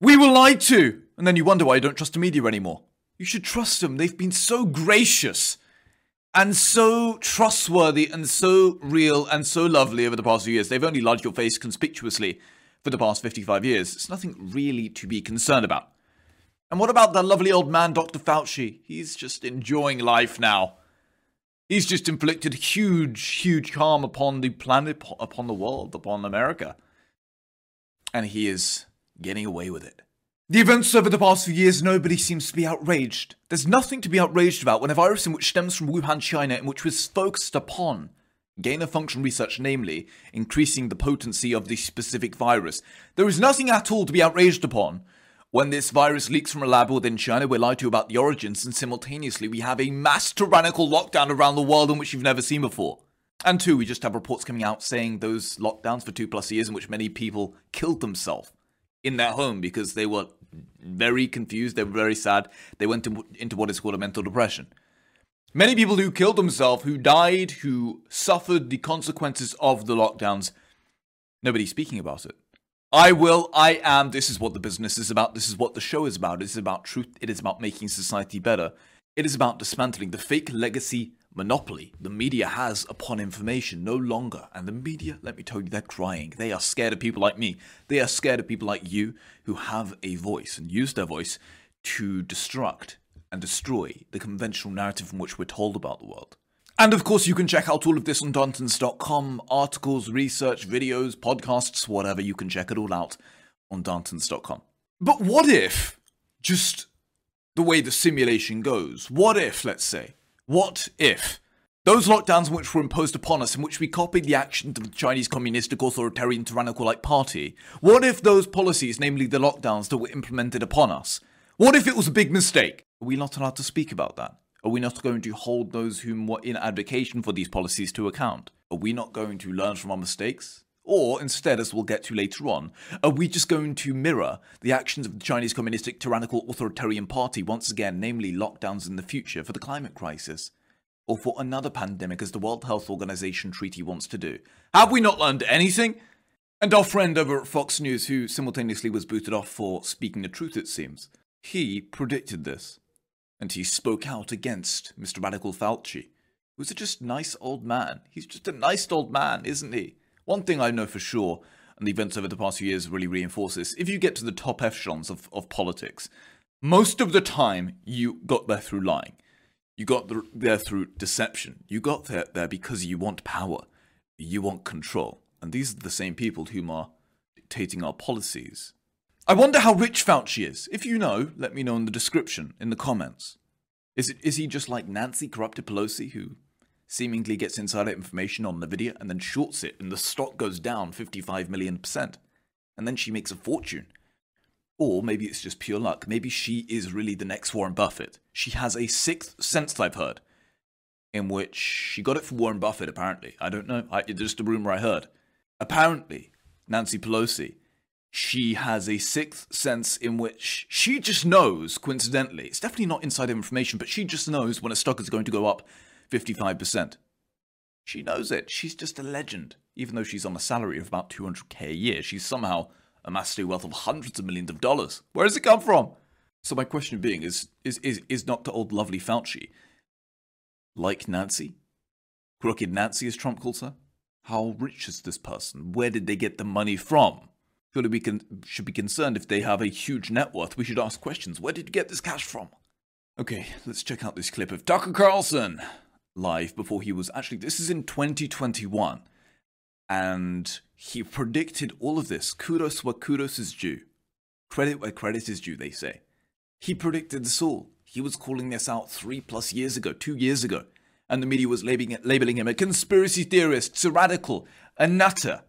We were lied to! And then you wonder why you don't trust the media anymore. You should trust them. They've been so gracious and so trustworthy and so real and so lovely over the past few years. They've only lied to your face conspicuously for the past 55 years. It's nothing really to be concerned about. And what about that lovely old man, Dr. Fauci? He's just enjoying life now. He's just inflicted huge, huge harm upon the planet, upon the world, upon America. And he is getting away with it. The events over the past few years, nobody seems to be outraged. There's nothing to be outraged about when a virus in which stems from Wuhan, China, and which was focused upon gain of function research, namely increasing the potency of the specific virus. There is nothing at all to be outraged upon when this virus leaks from a lab within China, we're lied to about the origins, and simultaneously we have a mass tyrannical lockdown around the world in which you've never seen before. And two, we just have reports coming out saying those lockdowns for two plus years in which many people killed themselves in their home because they were very confused, they were very sad, they went into what is called a mental depression. Many people who killed themselves, who died, who suffered the consequences of the lockdowns, nobody's speaking about it. I will, I am. This is what the business is about. This is what the show is about. It is about truth. It is about making society better. It is about dismantling the fake legacy monopoly the media has upon information no longer. And the media, let me tell you, they're crying. They are scared of people like me. They are scared of people like you who have a voice and use their voice to destruct and destroy the conventional narrative from which we're told about the world. And of course, you can check out all of this on Darntons.com articles, research, videos, podcasts, whatever. You can check it all out on Darntons.com. But what if, just the way the simulation goes, what if, let's say, what if those lockdowns which were imposed upon us, in which we copied the actions of the Chinese communistic authoritarian tyrannical like party, what if those policies, namely the lockdowns that were implemented upon us, what if it was a big mistake? Are we not allowed to speak about that? Are we not going to hold those whom were in advocation for these policies to account? Are we not going to learn from our mistakes? Or instead, as we'll get to later on, are we just going to mirror the actions of the Chinese Communistic Tyrannical Authoritarian Party once again, namely lockdowns in the future for the climate crisis? Or for another pandemic as the World Health Organization treaty wants to do? Have we not learned anything? And our friend over at Fox News, who simultaneously was booted off for speaking the truth, it seems, he predicted this and he spoke out against Mr. Radical Fauci, who's a just nice old man. He's just a nice old man, isn't he? One thing I know for sure, and the events over the past few years really reinforce this, if you get to the top echelons of, of politics, most of the time you got there through lying. You got there through deception. You got there, there because you want power. You want control. And these are the same people whom are dictating our policies I wonder how rich Fauci is. If you know, let me know in the description, in the comments. Is, it, is he just like Nancy Corrupted Pelosi, who seemingly gets insider information on NVIDIA and then shorts it, and the stock goes down 55 million percent, and then she makes a fortune? Or maybe it's just pure luck. Maybe she is really the next Warren Buffett. She has a sixth sense, I've heard, in which she got it from Warren Buffett, apparently. I don't know. I, it's just a rumor I heard. Apparently, Nancy Pelosi she has a sixth sense in which she just knows, coincidentally, it's definitely not inside information, but she just knows when a stock is going to go up 55%. She knows it. She's just a legend. Even though she's on a salary of about 200k a year, she's somehow amassed a wealth of hundreds of millions of dollars. Where does it come from? So my question being is, is, is, is Dr. Old Lovely Fauci like Nancy? Crooked Nancy, as Trump calls her? How rich is this person? Where did they get the money from? Surely we can, should be concerned if they have a huge net worth. We should ask questions. Where did you get this cash from? Okay, let's check out this clip of Tucker Carlson live before he was actually. This is in 2021. And he predicted all of this. Kudos where kudos is due. Credit where credit is due, they say. He predicted this all. He was calling this out three plus years ago, two years ago. And the media was labeling, labeling him a conspiracy theorist, a radical, a nutter.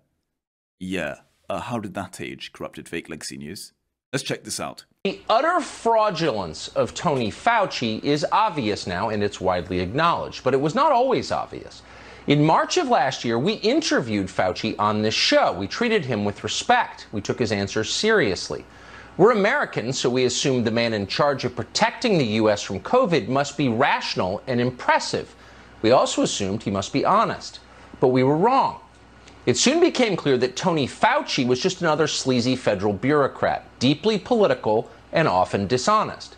Yeah, uh, how did that age, corrupted fake legacy news? Let's check this out. The utter fraudulence of Tony Fauci is obvious now and it's widely acknowledged, but it was not always obvious. In March of last year, we interviewed Fauci on this show. We treated him with respect. We took his answers seriously. We're Americans, so we assumed the man in charge of protecting the U.S. from COVID must be rational and impressive. We also assumed he must be honest. But we were wrong. It soon became clear that Tony Fauci was just another sleazy federal bureaucrat, deeply political and often dishonest.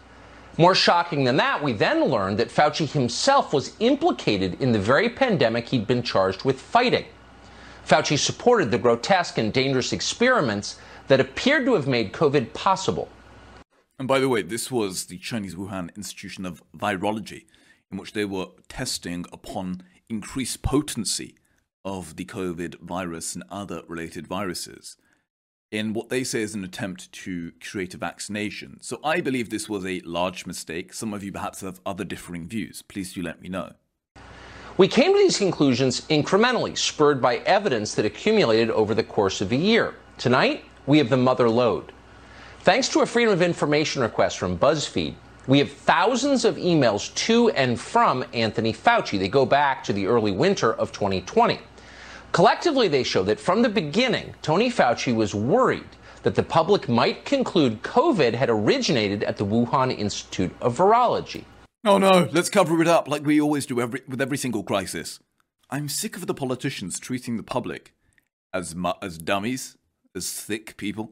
More shocking than that, we then learned that Fauci himself was implicated in the very pandemic he'd been charged with fighting. Fauci supported the grotesque and dangerous experiments that appeared to have made COVID possible. And by the way, this was the Chinese Wuhan Institution of Virology, in which they were testing upon increased potency of the COVID virus and other related viruses in what they say is an attempt to create a vaccination. So I believe this was a large mistake. Some of you perhaps have other differing views. Please do let me know. We came to these conclusions incrementally, spurred by evidence that accumulated over the course of a year. Tonight, we have the mother lode. Thanks to a Freedom of Information request from BuzzFeed, we have thousands of emails to and from Anthony Fauci. They go back to the early winter of 2020. Collectively, they show that from the beginning, Tony Fauci was worried that the public might conclude COVID had originated at the Wuhan Institute of Virology. Oh no, let's cover it up like we always do every, with every single crisis. I'm sick of the politicians treating the public as mu- as dummies, as thick people.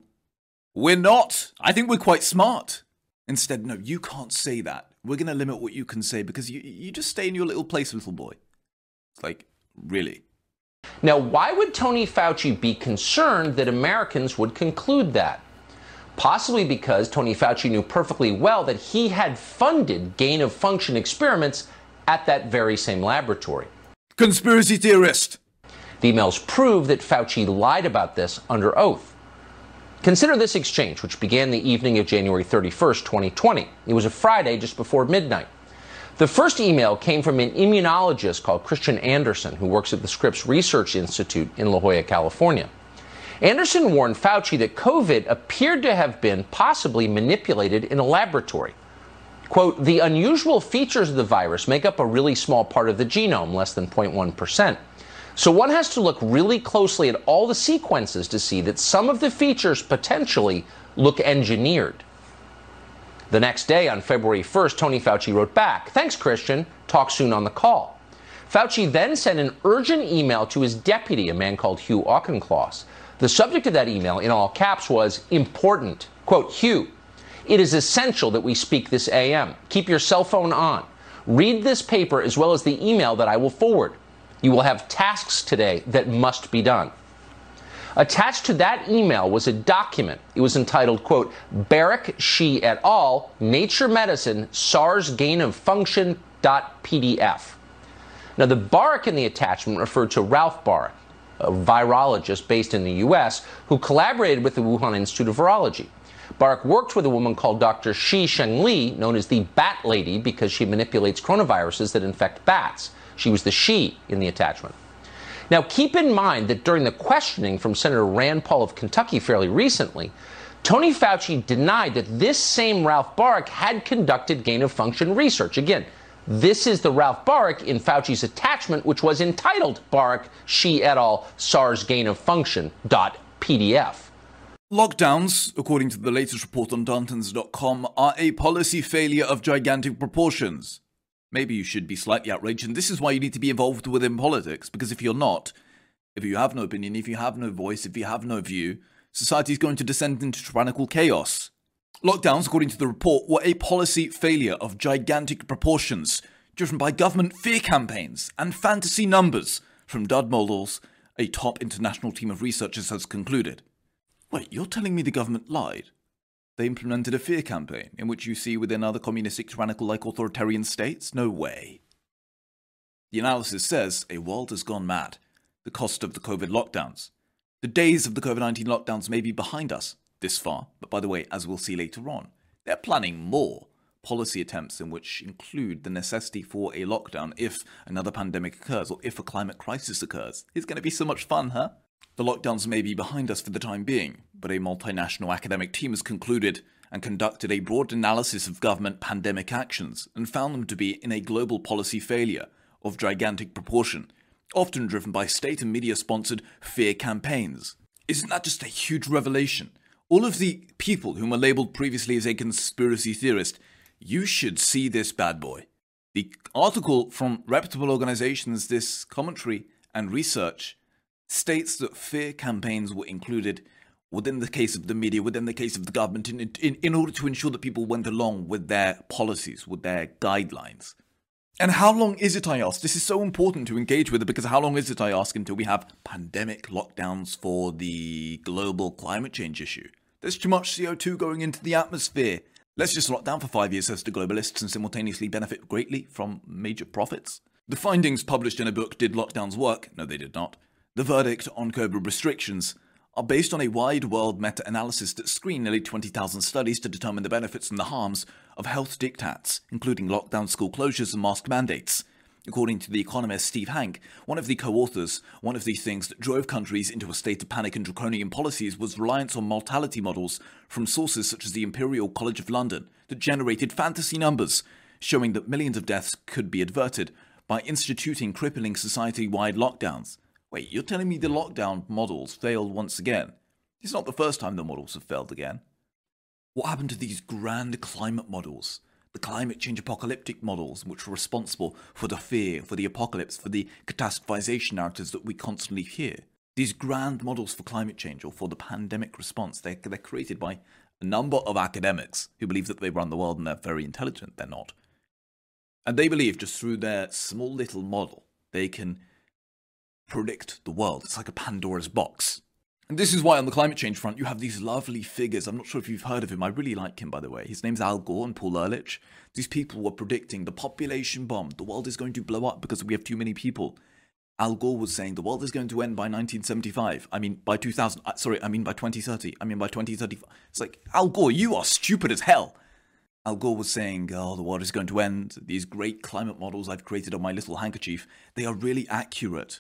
We're not. I think we're quite smart. Instead, no, you can't say that. We're going to limit what you can say because you you just stay in your little place, little boy. It's like, really? Now, why would Tony Fauci be concerned that Americans would conclude that? Possibly because Tony Fauci knew perfectly well that he had funded gain of function experiments at that very same laboratory. Conspiracy theorist! The emails prove that Fauci lied about this under oath. Consider this exchange, which began the evening of January 31st, 2020. It was a Friday just before midnight. The first email came from an immunologist called Kristian Andersen, who works at the Scripps Research Institute in La Jolla, California. Anderson warned Fauci that COVID appeared to have been possibly manipulated in a laboratory. Quote, the unusual features of the virus make up a really small part of the genome, less than 0.1%. So one has to look really closely at all the sequences to see that some of the features potentially look engineered. The next day, on February 1st, Tony Fauci wrote back Thanks, Kristian. Talk soon on the call. Fauci then sent an urgent email to his deputy, a man called Hugh Auchincloss. The subject of that email, in all caps, was important. Quote, Hugh, it is essential that we speak this AM. Keep your cell phone on. Read this paper as well as the email that I will forward. You will have tasks today that must be done. Attached to that email was a document. It was entitled, quote, Baric Shi et al., Nature Medicine, SARS Gain of Function .pdf. Now, the Baric in the attachment referred to Ralph Baric, a virologist based in the U.S., who collaborated with the Wuhan Institute of Virology. Baric worked with a woman called Dr. Shi Zhengli, known as the Bat Lady because she manipulates coronaviruses that infect bats. She was the she in the attachment. Now, keep in mind that during the questioning from Senator Rand Paul of Kentucky fairly recently, Tony Fauci denied that this same Ralph Baric had conducted gain of function research. Again, this is the Ralph Baric in Fauci's attachment, which was entitled Baric, Shi et al. SARS gain of function .pdf. Lockdowns, according to the latest report on Darntons.com, are a policy failure of gigantic proportions. Maybe you should be slightly outraged, and this is why you need to be involved within politics, because if you're not, if you have no opinion, if you have no voice, if you have no view, society is going to descend into tyrannical chaos. Lockdowns, according to the report, were a policy failure of gigantic proportions, driven by government fear campaigns and fantasy numbers, from Dud Models, a top international team of researchers has concluded. Wait, you're telling me the government lied? They implemented a fear campaign, in which you see within other communistic tyrannical like authoritarian states? No way. The analysis says a world has gone mad. The cost of the COVID lockdowns. The days of the COVID 19 lockdowns may be behind us this far, but by the way, as we'll see later on, they're planning more policy attempts in which include the necessity for a lockdown if another pandemic occurs or if a climate crisis occurs. It's going to be so much fun, huh? The lockdowns may be behind us for the time being, but a multinational academic team has concluded and conducted a broad analysis of government pandemic actions and found them to be in a global policy failure of gigantic proportion, often driven by state and media sponsored fear campaigns. Isn't that just a huge revelation? All of the people whom were labeled previously as a conspiracy theorist, you should see this bad boy. The article from reputable organizations, this commentary and research states that fear campaigns were included within the case of the media, within the case of the government, in, in, in order to ensure that people went along with their policies, with their guidelines. And how long is it, I ask? This is so important to engage with it because how long is it, I ask, until we have pandemic lockdowns for the global climate change issue? There's too much CO2 going into the atmosphere. Let's just lock down for five years, says the globalists, and simultaneously benefit greatly from major profits. The findings published in a book, Did Lockdowns Work? No, they did not. The verdict on COVID restrictions are based on a wide world meta analysis that screened nearly 20,000 studies to determine the benefits and the harms of health diktats, including lockdown school closures and mask mandates. According to the economist Steve Hanke, one of the co authors, one of the things that drove countries into a state of panic and draconian policies was reliance on mortality models from sources such as the Imperial College of London that generated fantasy numbers, showing that millions of deaths could be averted by instituting crippling society wide lockdowns. Wait, you're telling me the lockdown models failed once again? It's not the first time the models have failed again. What happened to these grand climate models? The climate change apocalyptic models, which were responsible for the fear, for the apocalypse, for the catastrophization narratives that we constantly hear. These grand models for climate change or for the pandemic response, they're, they're created by a number of academics who believe that they run the world and they're very intelligent. They're not. And they believe just through their small little model, they can predict the world. It's like a Pandora's box. And this is why on the climate change front, you have these lovely figures. I'm not sure if you've heard of him. I really like him, by the way. His name's Al Gore and Paul Ehrlich. These people were predicting the population bomb. The world is going to blow up because we have too many people. Al Gore was saying the world is going to end by 1975. I mean, by 2000. Uh, sorry, I mean by 2030. I mean by 2035. It's like, Al Gore, you are stupid as hell. Al Gore was saying, oh, the world is going to end. These great climate models I've created on my little handkerchief, they are really accurate.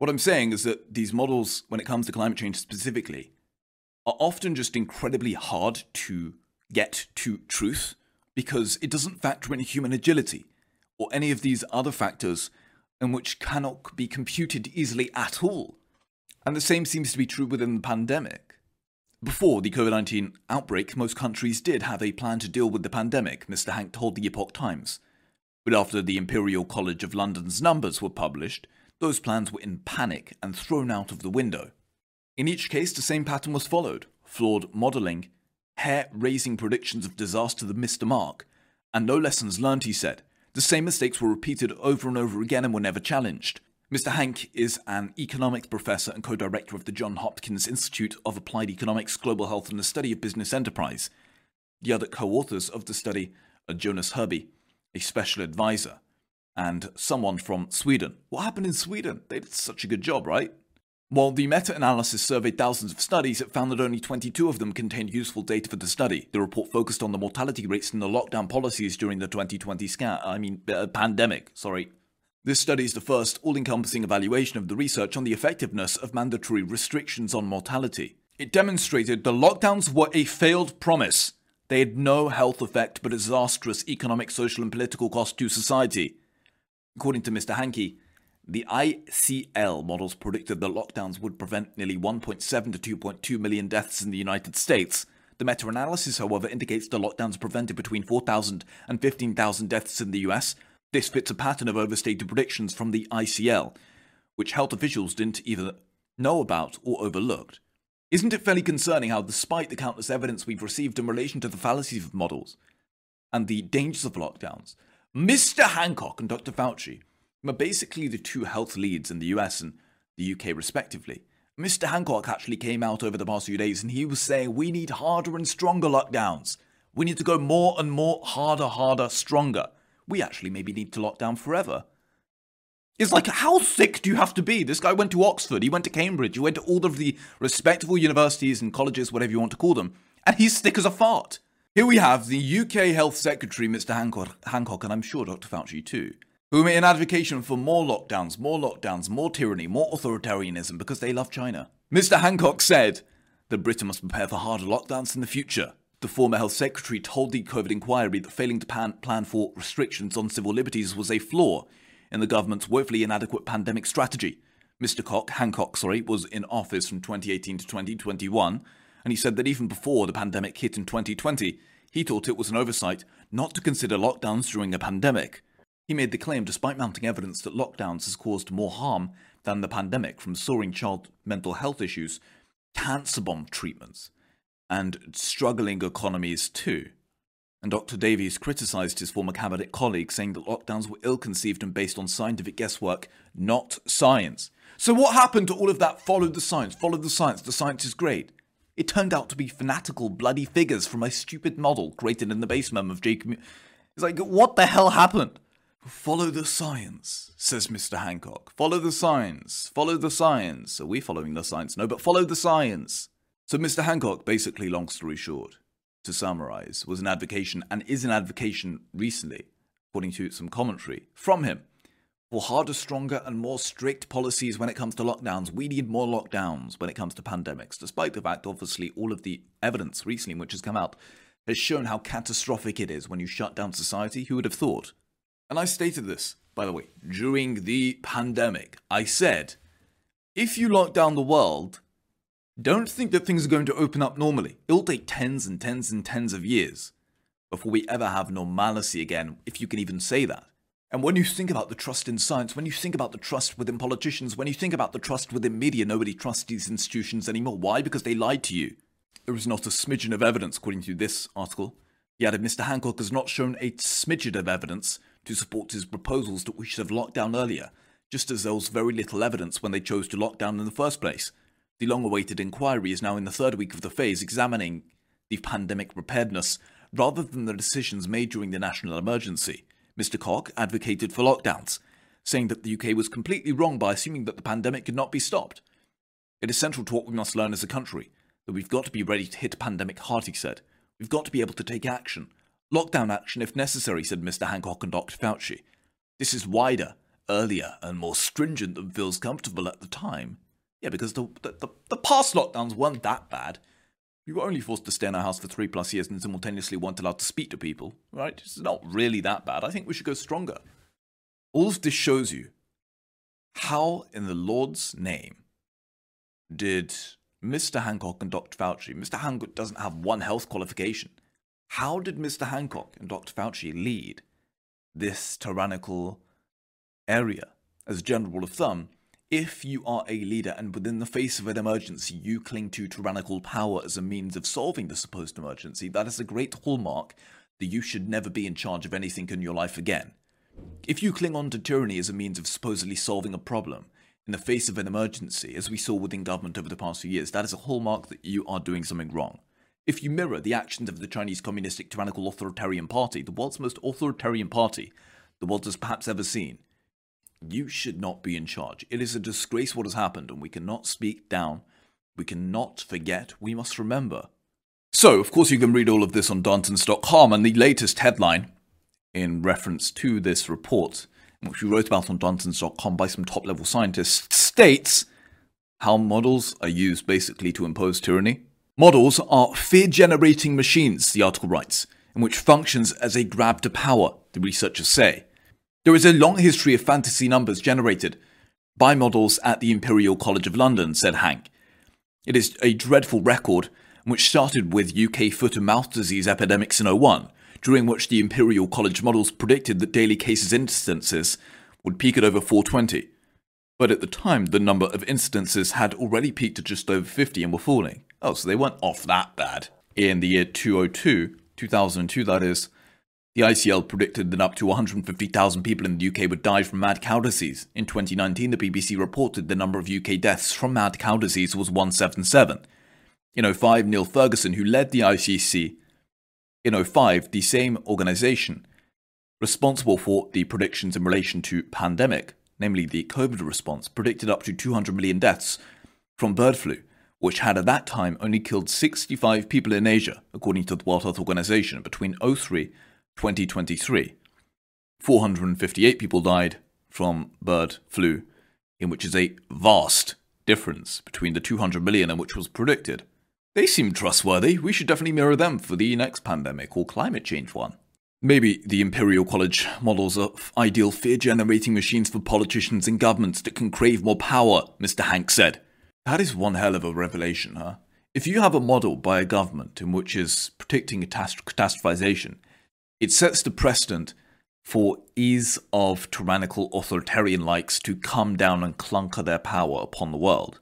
What I'm saying is that these models, when it comes to climate change specifically, are often just incredibly hard to get to truth because it doesn't factor in human agility or any of these other factors and which cannot be computed easily at all. And the same seems to be true within the pandemic. Before the COVID 19 outbreak, most countries did have a plan to deal with the pandemic, Mr. Hanke told the Epoch Times. But after the Imperial College of London's numbers were published, those plans were in panic and thrown out of the window. In each case, the same pattern was followed flawed modelling, hair raising predictions of disaster that missed the mark, and no lessons learned, he said. The same mistakes were repeated over and over again and were never challenged. Mr. Hanke is an economics professor and co director of the Johns Hopkins Institute of Applied Economics, Global Health, and the Study of Business Enterprise. The other co authors of the study are Jonas Herby, a special advisor, and someone from Sweden. What happened in Sweden? They did such a good job, right? While the meta analysis surveyed thousands of studies, it found that only 22 of them contained useful data for the study. The report focused on the mortality rates and the lockdown policies during the 2020 scan, I mean, uh, pandemic. Sorry. This study is the first all encompassing evaluation of the research on the effectiveness of mandatory restrictions on mortality. It demonstrated the lockdowns were a failed promise. They had no health effect but a disastrous economic, social, and political cost to society. According to Mr. Hanke, the ICL models predicted that lockdowns would prevent nearly 1.7 to 2.2 million deaths in the United States. The meta analysis, however, indicates the lockdowns prevented between 4,000 and 15,000 deaths in the US. This fits a pattern of overstated predictions from the ICL, which health officials didn't either know about or overlooked. Isn't it fairly concerning how, despite the countless evidence we've received in relation to the fallacies of models and the dangers of lockdowns, Mr. Hancock and Dr. Fauci are basically the two health leads in the US and the UK, respectively. Mr. Hancock actually came out over the past few days and he was saying we need harder and stronger lockdowns. We need to go more and more harder, harder, stronger. We actually maybe need to lock down forever. It's like, how sick do you have to be? This guy went to Oxford, he went to Cambridge, he went to all of the respectable universities and colleges, whatever you want to call them, and he's thick as a fart. Here we have the UK Health Secretary, Mr. Hancock, Hancock, and I'm sure Dr. Fauci too, who made an advocacy for more lockdowns, more lockdowns, more tyranny, more authoritarianism because they love China. Mr. Hancock said that Britain must prepare for harder lockdowns in the future. The former health secretary told the COVID inquiry that failing to pan- plan for restrictions on civil liberties was a flaw in the government's woefully inadequate pandemic strategy. Mr. Cock, Hancock, sorry, was in office from 2018 to 2021 and he said that even before the pandemic hit in 2020, he thought it was an oversight not to consider lockdowns during a pandemic. He made the claim despite mounting evidence that lockdowns has caused more harm than the pandemic, from soaring child mental health issues, cancer bomb treatments, and struggling economies too. And Dr. Davies criticised his former cabinet colleague, saying that lockdowns were ill conceived and based on scientific guesswork, not science. So, what happened to all of that? Follow the science, follow the science, the science is great. It turned out to be fanatical, bloody figures from a stupid model created in the basement of Jacob. It's like, what the hell happened? Follow the science, says Mr. Hancock. Follow the science. Follow the science. Are we following the science? No, but follow the science. So, Mr. Hancock, basically, long story short, to summarize, was an advocation and is an advocation recently, according to some commentary from him, for harder, stronger, and more strict policies when it comes to lockdowns. We need more lockdowns when it comes to pandemics, despite the fact, obviously, all of the evidence recently which has come out has shown how catastrophic it is when you shut down society. Who would have thought? And I stated this, by the way, during the pandemic. I said, if you lock down the world, don't think that things are going to open up normally. It'll take tens and tens and tens of years before we ever have normalcy again, if you can even say that. And when you think about the trust in science, when you think about the trust within politicians, when you think about the trust within media, nobody trusts these institutions anymore. Why? Because they lied to you. There is not a smidgen of evidence, according to this article. He added Mr. Hancock has not shown a smidgen of evidence to support his proposals that we should have locked down earlier, just as there was very little evidence when they chose to lock down in the first place. The long awaited inquiry is now in the third week of the phase, examining the pandemic preparedness rather than the decisions made during the national emergency. Mr. Cock advocated for lockdowns, saying that the UK was completely wrong by assuming that the pandemic could not be stopped. It is central to what we must learn as a country that we've got to be ready to hit a pandemic hard, he said. We've got to be able to take action. Lockdown action if necessary, said Mr. Hancock and Dr. Fauci. This is wider, earlier, and more stringent than feels comfortable at the time. Yeah, because the, the, the, the past lockdowns weren't that bad. We were only forced to stay in our house for three plus years and simultaneously weren't allowed to speak to people, right? It's not really that bad. I think we should go stronger. All of this shows you how, in the Lord's name, did Mr. Hancock and Dr. Fauci, Mr. Hancock doesn't have one health qualification. How did Mr. Hancock and Dr. Fauci lead this tyrannical area? As general rule of thumb, if you are a leader and within the face of an emergency you cling to tyrannical power as a means of solving the supposed emergency, that is a great hallmark that you should never be in charge of anything in your life again. If you cling on to tyranny as a means of supposedly solving a problem in the face of an emergency, as we saw within government over the past few years, that is a hallmark that you are doing something wrong. If you mirror the actions of the Chinese Communistic Tyrannical Authoritarian Party, the world's most authoritarian party the world has perhaps ever seen, you should not be in charge. It is a disgrace what has happened, and we cannot speak down. We cannot forget. We must remember. So, of course, you can read all of this on Darntons.com, and the latest headline in reference to this report, which we wrote about on Darntons.com by some top level scientists, states how models are used basically to impose tyranny. Models are fear generating machines, the article writes, in which functions as a grab to power, the researchers say. There is a long history of fantasy numbers generated by models at the Imperial College of London, said Hanke. It is a dreadful record which started with UK foot and mouth disease epidemics in 01, during which the Imperial College models predicted that daily cases instances would peak at over 420. But at the time, the number of instances had already peaked to just over 50 and were falling. Oh, so they weren't off that bad. In the year 202, 2002 that is, the ICL predicted that up to 150,000 people in the UK would die from mad cow disease. In 2019, the BBC reported the number of UK deaths from mad cow disease was 177. In 05, Neil Ferguson, who led the ICC, in 05, the same organisation responsible for the predictions in relation to pandemic, namely the COVID response, predicted up to 200 million deaths from bird flu, which had at that time only killed 65 people in Asia, according to the World Health Organization, between 03 2023. 458 people died from bird flu, in which is a vast difference between the 200 million and which was predicted. They seem trustworthy. We should definitely mirror them for the next pandemic or climate change one. Maybe the Imperial College models are ideal fear generating machines for politicians and governments that can crave more power, Mr. Hanke said. That is one hell of a revelation, huh? If you have a model by a government in which is predicting catastrophization, it sets the precedent for ease of tyrannical authoritarian likes to come down and clunker their power upon the world.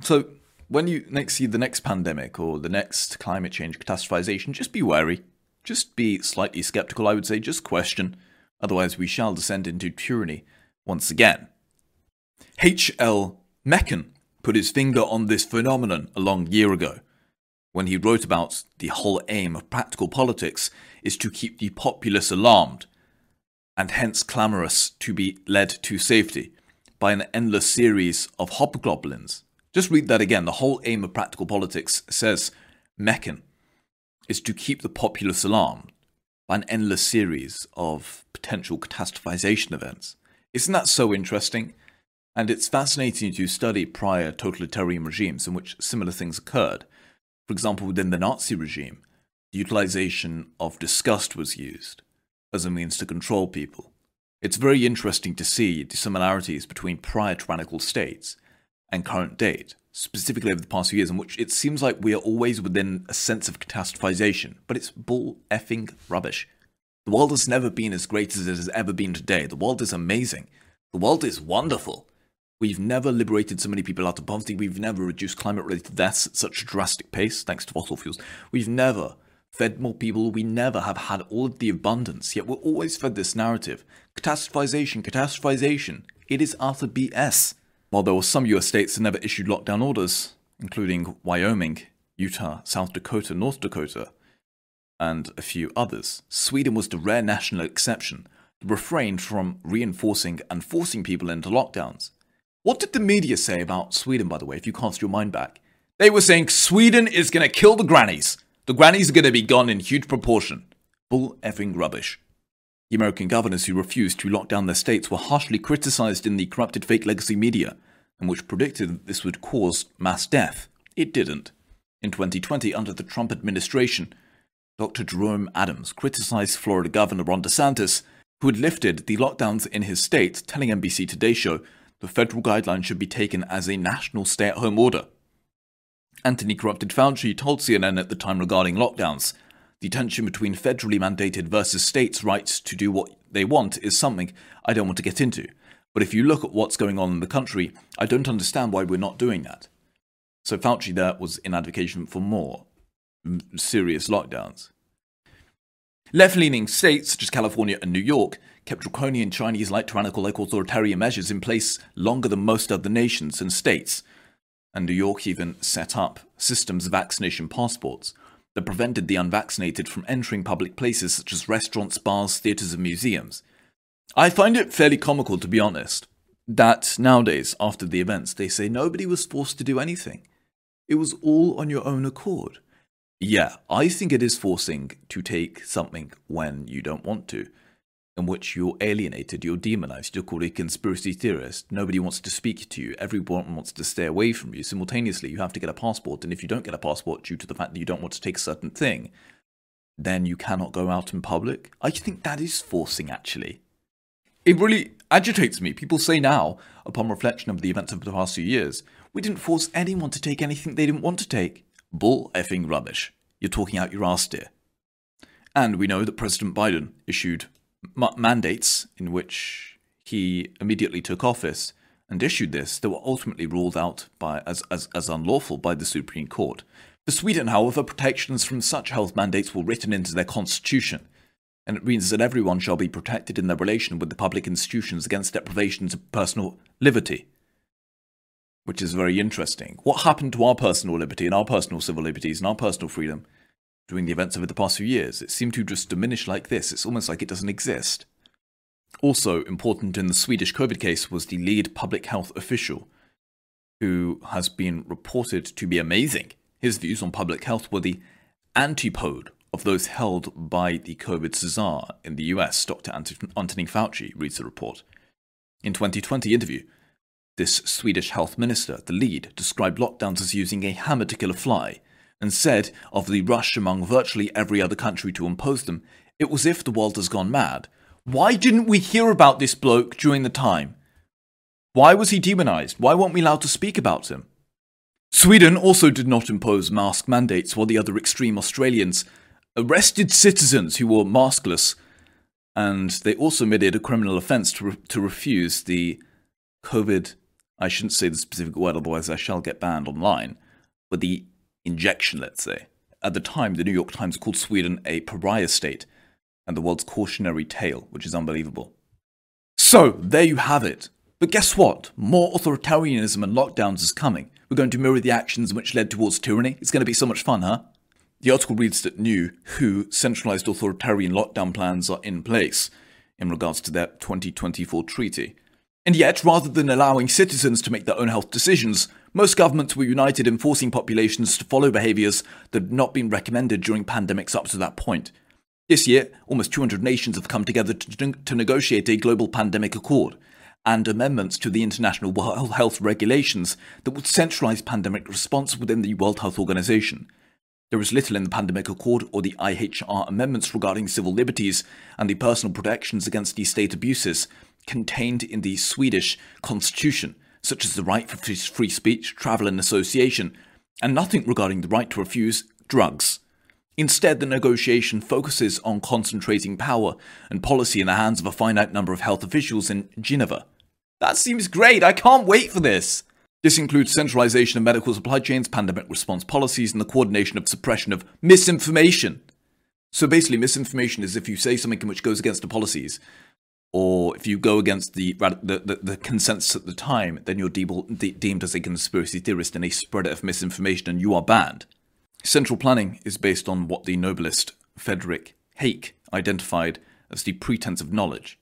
So, when you next see the next pandemic or the next climate change catastrophization, just be wary. Just be slightly skeptical, I would say, just question. Otherwise, we shall descend into tyranny once again. H.L. Mencken put his finger on this phenomenon a long year ago when he wrote about the whole aim of practical politics is to keep the populace alarmed and hence clamorous to be led to safety by an endless series of hobgoblins. Just read that again. The whole aim of practical politics, says Mencken, is to keep the populace alarmed by an endless series of potential catastrophization events. Isn't that so interesting? And it's fascinating to study prior totalitarian regimes in which similar things occurred. For example, within the Nazi regime, the utilization of disgust was used as a means to control people. It's very interesting to see the similarities between prior tyrannical states and current date, specifically over the past few years, in which it seems like we are always within a sense of catastrophization, but it's bull effing rubbish. The world has never been as great as it has ever been today. The world is amazing. The world is wonderful. We've never liberated so many people out of poverty. We've never reduced climate related deaths at such a drastic pace, thanks to fossil fuels. We've never fed more people. We never have had all of the abundance, yet we're always fed this narrative. Catastrophization, catastrophization. It is utter BS. While there were some US states that never issued lockdown orders, including Wyoming, Utah, South Dakota, North Dakota, and a few others, Sweden was the rare national exception that refrained from reinforcing and forcing people into lockdowns. What did the media say about Sweden, by the way, if you cast your mind back? They were saying Sweden is going to kill the grannies. The grannies are going to be gone in huge proportion. Bull effing rubbish. The American governors who refused to lock down their states were harshly criticized in the corrupted fake legacy media, and which predicted that this would cause mass death. It didn't. In 2020, under the Trump administration, Dr. Jerome Adams criticized Florida Governor Ron DeSantis, who had lifted the lockdowns in his state, telling NBC Today Show the federal guidelines should be taken as a national stay at home order. Anthony Corrupted Fauci told CNN at the time regarding lockdowns the tension between federally mandated versus states' rights to do what they want is something I don't want to get into. But if you look at what's going on in the country, I don't understand why we're not doing that. So Fauci there was in advocacy for more serious lockdowns. Left leaning states such as California and New York kept draconian Chinese like tyrannical like authoritarian measures in place longer than most other nations and states. And New York even set up systems of vaccination passports that prevented the unvaccinated from entering public places such as restaurants, bars, theatres, and museums. I find it fairly comical, to be honest, that nowadays, after the events, they say nobody was forced to do anything. It was all on your own accord. Yeah, I think it is forcing to take something when you don't want to in which you're alienated, you're demonized, you're called a conspiracy theorist. Nobody wants to speak to you. Everyone wants to stay away from you. Simultaneously, you have to get a passport, and if you don't get a passport due to the fact that you don't want to take a certain thing, then you cannot go out in public. I think that is forcing, actually. It really agitates me. People say now, upon reflection of the events of the past few years, we didn't force anyone to take anything they didn't want to take. Bull effing rubbish. You're talking out your ass, dear. And we know that President Biden issued mandates in which he immediately took office and issued this that were ultimately ruled out by, as, as, as unlawful by the Supreme Court. For Sweden, however, protections from such health mandates were written into their constitution, and it means that everyone shall be protected in their relation with the public institutions against deprivations of personal liberty. Which is very interesting. What happened to our personal liberty and our personal civil liberties and our personal freedom during the events over the past few years. It seemed to just diminish like this. It's almost like it doesn't exist. Also important in the Swedish COVID case was the lead public health official, who has been reported to be amazing. His views on public health were the antipode of those held by the COVID czar in the US, Dr. Anthony Fauci, reads the report. In 2020 interview, this Swedish health minister, the lead, described lockdowns as using a hammer to kill a fly and said of the rush among virtually every other country to impose them, it was if the world has gone mad. Why didn't we hear about this bloke during the time? Why was he demonized? Why weren't we allowed to speak about him? Sweden also did not impose mask mandates, while the other extreme Australians arrested citizens who wore maskless And they also made it a criminal offense to, re- to refuse the COVID, I shouldn't say the specific word, otherwise I shall get banned online, but the injection, let's say. At the time, the New York Times called Sweden a pariah state and the world's cautionary tale, which is unbelievable. So, there you have it. But guess what? More authoritarianism and lockdowns is coming. We're going to mirror the actions which led towards tyranny. It's going to be so much fun, huh? The article reads that new, WHO centralized authoritarian lockdown plans are in place in regards to their 2024 treaty. And yet, rather than allowing citizens to make their own health decisions, most governments were united in forcing populations to follow behaviors that had not been recommended during pandemics up to that point. This year, almost 200 nations have come together to, to negotiate a global pandemic accord and amendments to the international World Health regulations that would centralize pandemic response within the World Health Organization. There is little in the Pandemic Accord or the IHR amendments regarding civil liberties and the personal protections against these state abuses contained in the Swedish constitution, such as the right for free speech, travel, and association, and nothing regarding the right to refuse drugs. Instead, the negotiation focuses on concentrating power and policy in the hands of a finite number of health officials in Geneva. That seems great. I can't wait for this. This includes centralization of medical supply chains, pandemic response policies, and the coordination of suppression of misinformation. So basically, misinformation is if you say something which goes against the policies, or if you go against the the, the, the consensus at the time, then you're de- deemed as a conspiracy theorist and a spreader of misinformation, and you are banned. Central planning is based on what the Nobelist Frederick Hayek identified as the pretense of knowledge.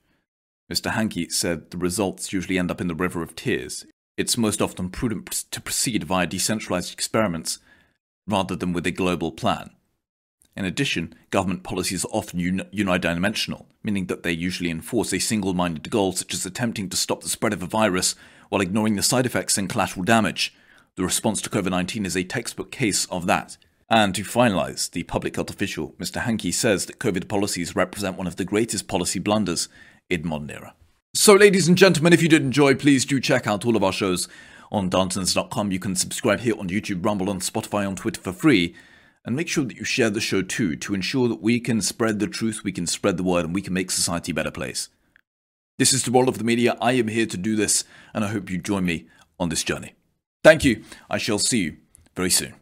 Mr. Hanke said the results usually end up in the river of tears. It's most often prudent to proceed via decentralized experiments rather than with a global plan. In addition, government policies are often unidimensional, meaning that they usually enforce a single minded goal, such as attempting to stop the spread of a virus while ignoring the side effects and collateral damage. The response to COVID 19 is a textbook case of that. And to finalise, the public health official, Mr. Hanke, says that COVID policies represent one of the greatest policy blunders in modern era. So, ladies and gentlemen, if you did enjoy, please do check out all of our shows on Darntons.com. You can subscribe here on YouTube, Rumble, on Spotify, on Twitter for free. And make sure that you share the show too to ensure that we can spread the truth, we can spread the word, and we can make society a better place. This is the role of the media. I am here to do this, and I hope you join me on this journey. Thank you. I shall see you very soon.